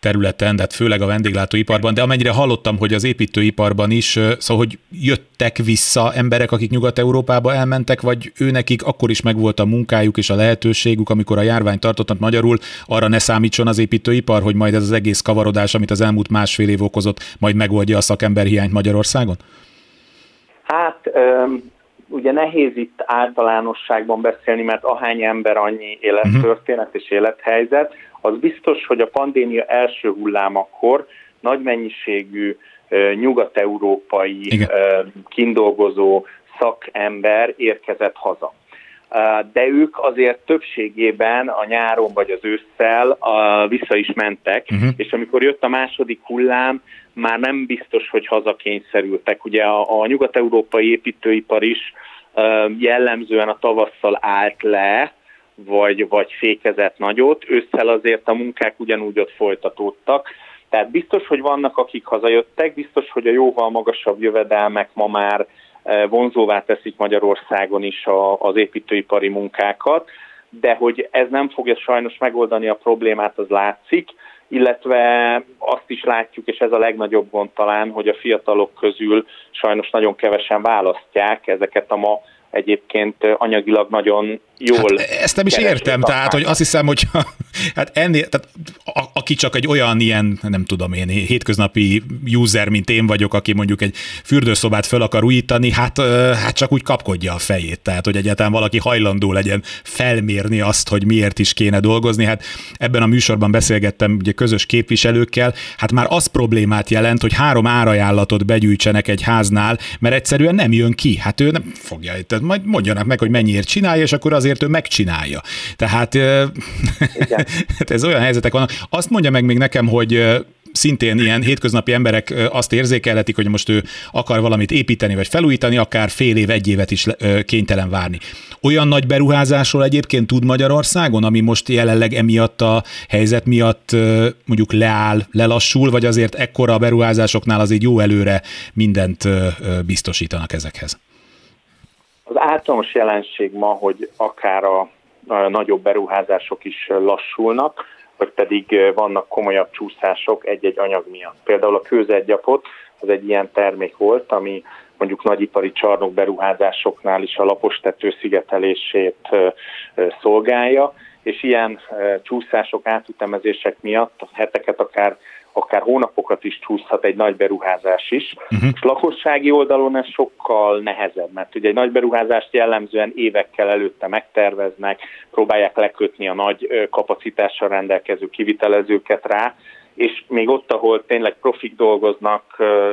S2: területen, de hát főleg a vendéglátóiparban, de amennyire hallottam, hogy az építőiparban is, szóval, hogy jöttek vissza emberek, akik Nyugat-Európába elmentek, vagy ő nekik akkor is megvolt a munkájuk és a lehetőségük, amikor a járvány tartottak magyarul, arra ne számítson az építőipar, hogy majd ez az egész kavarodás, amit az elmúlt másfél év okozott, majd megoldja a szakemberhiányt Magyarországon?
S5: Hát ugye nehéz itt általánosságban beszélni, mert ahány ember annyi élettörténet és élethelyzet. Az biztos, hogy a pandémia első hullámakor nagy mennyiségű nyugat-európai kindolgozó szakember érkezett haza de ők azért többségében a nyáron vagy az ősszel vissza is mentek, uh-huh. és amikor jött a második hullám, már nem biztos, hogy hazakényszerültek. Ugye a, a nyugat-európai építőipar is jellemzően a tavasszal állt le, vagy, vagy fékezett nagyot, ősszel azért a munkák ugyanúgy ott folytatódtak. Tehát biztos, hogy vannak, akik hazajöttek, biztos, hogy a jóval magasabb jövedelmek ma már vonzóvá teszik Magyarországon is a, az építőipari munkákat, de hogy ez nem fogja sajnos megoldani a problémát, az látszik, illetve azt is látjuk, és ez a legnagyobb gond talán, hogy a fiatalok közül sajnos nagyon kevesen választják ezeket a ma egyébként anyagilag nagyon jól.
S2: Hát ezt nem is értem, tehát hogy azt hiszem, hogy hát ennél, tehát a, aki csak egy olyan ilyen, nem tudom én, hétköznapi user, mint én vagyok, aki mondjuk egy fürdőszobát fel akar újítani, hát, hát csak úgy kapkodja a fejét, tehát hogy egyáltalán valaki hajlandó legyen felmérni azt, hogy miért is kéne dolgozni. Hát ebben a műsorban beszélgettem ugye közös képviselőkkel, hát már az problémát jelent, hogy három árajánlatot begyűjtsenek egy háznál, mert egyszerűen nem jön ki. Hát ő nem fogja, tehát majd mondjanak meg, hogy mennyiért csinálja, és akkor azért ő megcsinálja. Tehát hát ez olyan helyzetek vannak. Azt mondja meg még nekem, hogy szintén ilyen hétköznapi emberek azt érzékelhetik, hogy most ő akar valamit építeni vagy felújítani, akár fél év, egy évet is kénytelen várni. Olyan nagy beruházásról egyébként tud Magyarországon, ami most jelenleg emiatt a helyzet miatt mondjuk leáll, lelassul, vagy azért ekkora a beruházásoknál azért jó előre mindent biztosítanak ezekhez?
S5: Az általános jelenség ma, hogy akár a, nagyobb beruházások is lassulnak, vagy pedig vannak komolyabb csúszások egy-egy anyag miatt. Például a kőzetgyapot az egy ilyen termék volt, ami mondjuk nagyipari csarnok beruházásoknál is a lapostető szigetelését szolgálja, és ilyen csúszások, átütemezések miatt heteket, akár akár hónapokat is csúszhat egy nagy beruházás is. Uh-huh. És lakossági oldalon ez sokkal nehezebb, mert ugye egy nagy beruházást jellemzően évekkel előtte megterveznek, próbálják lekötni a nagy kapacitással rendelkező kivitelezőket rá, és még ott, ahol tényleg profik dolgoznak,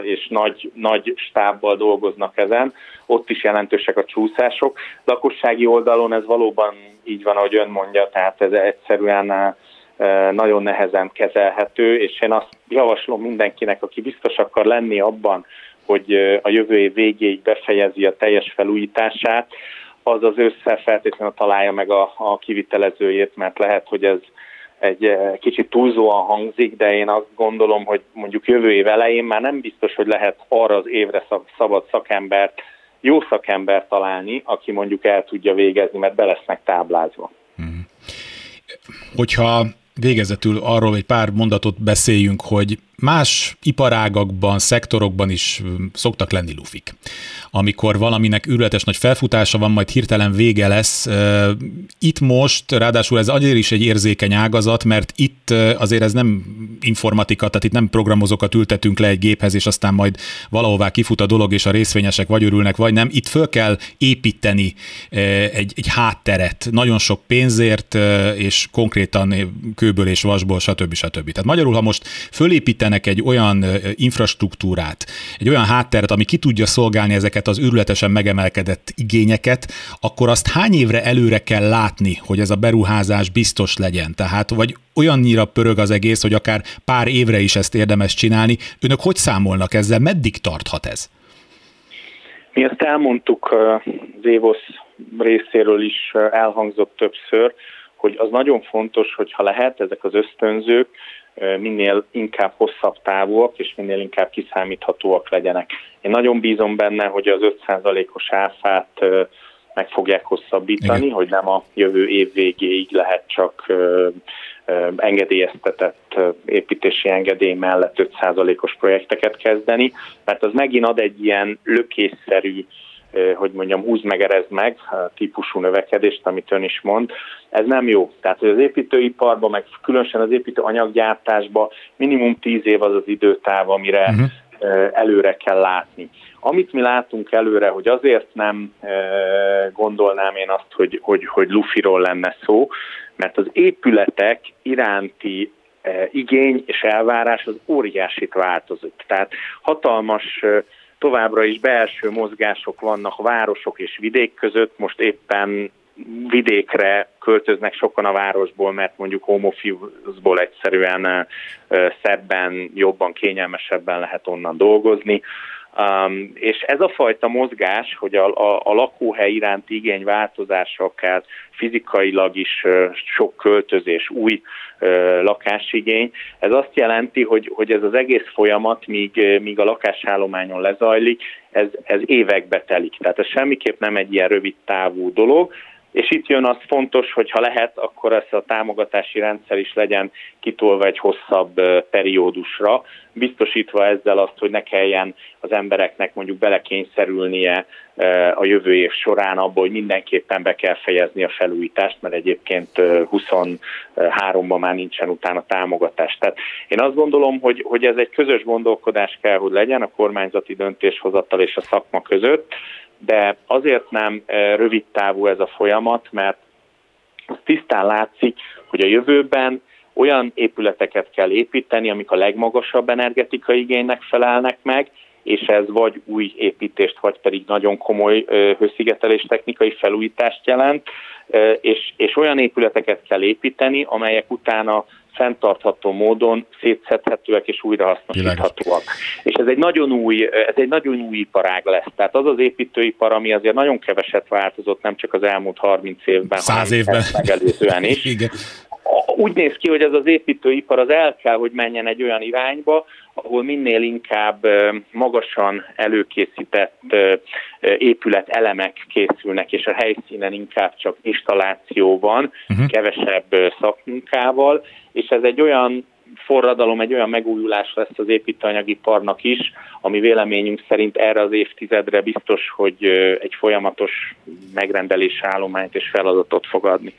S5: és nagy, nagy stábbal dolgoznak ezen, ott is jelentősek a csúszások. Lakossági oldalon ez valóban így van, ahogy ön mondja, tehát ez egyszerűen nagyon nehezen kezelhető, és én azt javaslom mindenkinek, aki biztos akar lenni abban, hogy a jövő év végéig befejezi a teljes felújítását, az az össze feltétlenül találja meg a, a kivitelezőjét, mert lehet, hogy ez egy kicsit túlzóan hangzik, de én azt gondolom, hogy mondjuk jövő év elején már nem biztos, hogy lehet arra az évre szabad szakembert, jó szakembert találni, aki mondjuk el tudja végezni, mert be lesznek táblázva. Hmm.
S2: Hogyha végezetül arról egy pár mondatot beszéljünk, hogy más iparágakban, szektorokban is szoktak lenni lufik. Amikor valaminek űrletes nagy felfutása van, majd hirtelen vége lesz. Itt most, ráadásul ez azért is egy érzékeny ágazat, mert itt azért ez nem informatika, tehát itt nem programozókat ültetünk le egy géphez, és aztán majd valahová kifut a dolog, és a részvényesek vagy örülnek, vagy nem. Itt föl kell építeni egy, egy hátteret, nagyon sok pénzért, és konkrétan kőből és vasból, stb. stb. Tehát magyarul, ha most fölépíten építenek egy olyan infrastruktúrát, egy olyan hátteret, ami ki tudja szolgálni ezeket az őrületesen megemelkedett igényeket, akkor azt hány évre előre kell látni, hogy ez a beruházás biztos legyen? Tehát, vagy olyannyira pörög az egész, hogy akár pár évre is ezt érdemes csinálni. Önök hogy számolnak ezzel? Meddig tarthat ez?
S5: Mi azt elmondtuk az Évosz részéről is elhangzott többször, hogy az nagyon fontos, hogy ha lehet, ezek az ösztönzők minél inkább hosszabb távúak, és minél inkább kiszámíthatóak legyenek. Én nagyon bízom benne, hogy az 5%-os áfát meg fogják hosszabbítani, Igen. hogy nem a jövő év végéig lehet csak engedélyeztetett építési engedély mellett 5%-os projekteket kezdeni, mert az megint ad egy ilyen lökésszerű hogy mondjam, húz meg, erez meg típusú növekedést, amit ön is mond. Ez nem jó. Tehát, hogy az építőiparban, meg különösen az építő anyaggyártásban minimum 10 év az az időtáv, amire uh-huh. előre kell látni. Amit mi látunk előre, hogy azért nem gondolnám én azt, hogy, hogy, hogy lufiról lenne szó, mert az épületek iránti igény és elvárás az óriásit változott. Tehát hatalmas továbbra is belső mozgások vannak városok és vidék között, most éppen vidékre költöznek sokan a városból, mert mondjuk home egyszerűen szebben, jobban, kényelmesebben lehet onnan dolgozni. Um, és ez a fajta mozgás, hogy a, a, a lakóhely iránti igény változása akár fizikailag is uh, sok költözés, új uh, lakásigény, ez azt jelenti, hogy, hogy ez az egész folyamat, míg, míg a lakásállományon lezajlik, ez, ez évekbe telik. Tehát ez semmiképp nem egy ilyen rövid távú dolog, és itt jön az fontos, hogy ha lehet, akkor ez a támogatási rendszer is legyen kitolva egy hosszabb periódusra, biztosítva ezzel azt, hogy ne kelljen az embereknek mondjuk belekényszerülnie a jövő év során abból, hogy mindenképpen be kell fejezni a felújítást, mert egyébként 23-ban már nincsen utána támogatás. Tehát én azt gondolom, hogy, hogy ez egy közös gondolkodás kell, hogy legyen a kormányzati döntéshozattal és a szakma között, de azért nem rövid távú ez a folyamat, mert tisztán látszik, hogy a jövőben olyan épületeket kell építeni, amik a legmagasabb energetikai igénynek felelnek meg, és ez vagy új építést, vagy pedig nagyon komoly hőszigetelés technikai felújítást jelent, és, és olyan épületeket kell építeni, amelyek utána fenntartható módon szétszedhetőek és újrahasznosíthatóak. És ez egy nagyon új, ez egy nagyon új iparág lesz. Tehát az az építőipar, ami azért nagyon keveset változott, nem csak az elmúlt 30 évben,
S2: Száz évben.
S5: megelőzően is.
S2: Igen.
S5: Úgy néz ki, hogy ez az építőipar az el kell, hogy menjen egy olyan irányba, ahol minél inkább magasan előkészített épület elemek készülnek, és a helyszínen inkább csak installáció van, uh-huh. kevesebb szakmunkával, és ez egy olyan forradalom, egy olyan megújulás lesz az építőanyagiparnak is, ami véleményünk szerint erre az évtizedre biztos, hogy egy folyamatos megrendelés állományt és feladatot fog adni.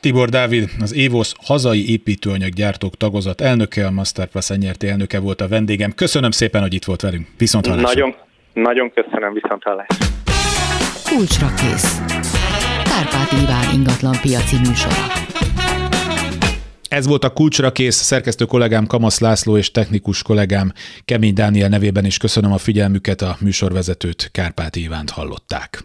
S2: Tibor Dávid, az Évosz hazai építőanyaggyártók tagozat elnöke, a Masterpass nyerti elnöke volt a vendégem. Köszönöm szépen, hogy itt volt velünk. Viszont hallásra.
S5: Nagyon, nagyon köszönöm, viszont hallásra.
S1: Kulcsra kész. Kárpát Iván ingatlan piaci műsora.
S2: Ez volt a kulcsra kész, szerkesztő kollégám Kamasz László és technikus kollégám Kemény Dániel nevében is köszönöm a figyelmüket, a műsorvezetőt Kárpát Ivánt hallották.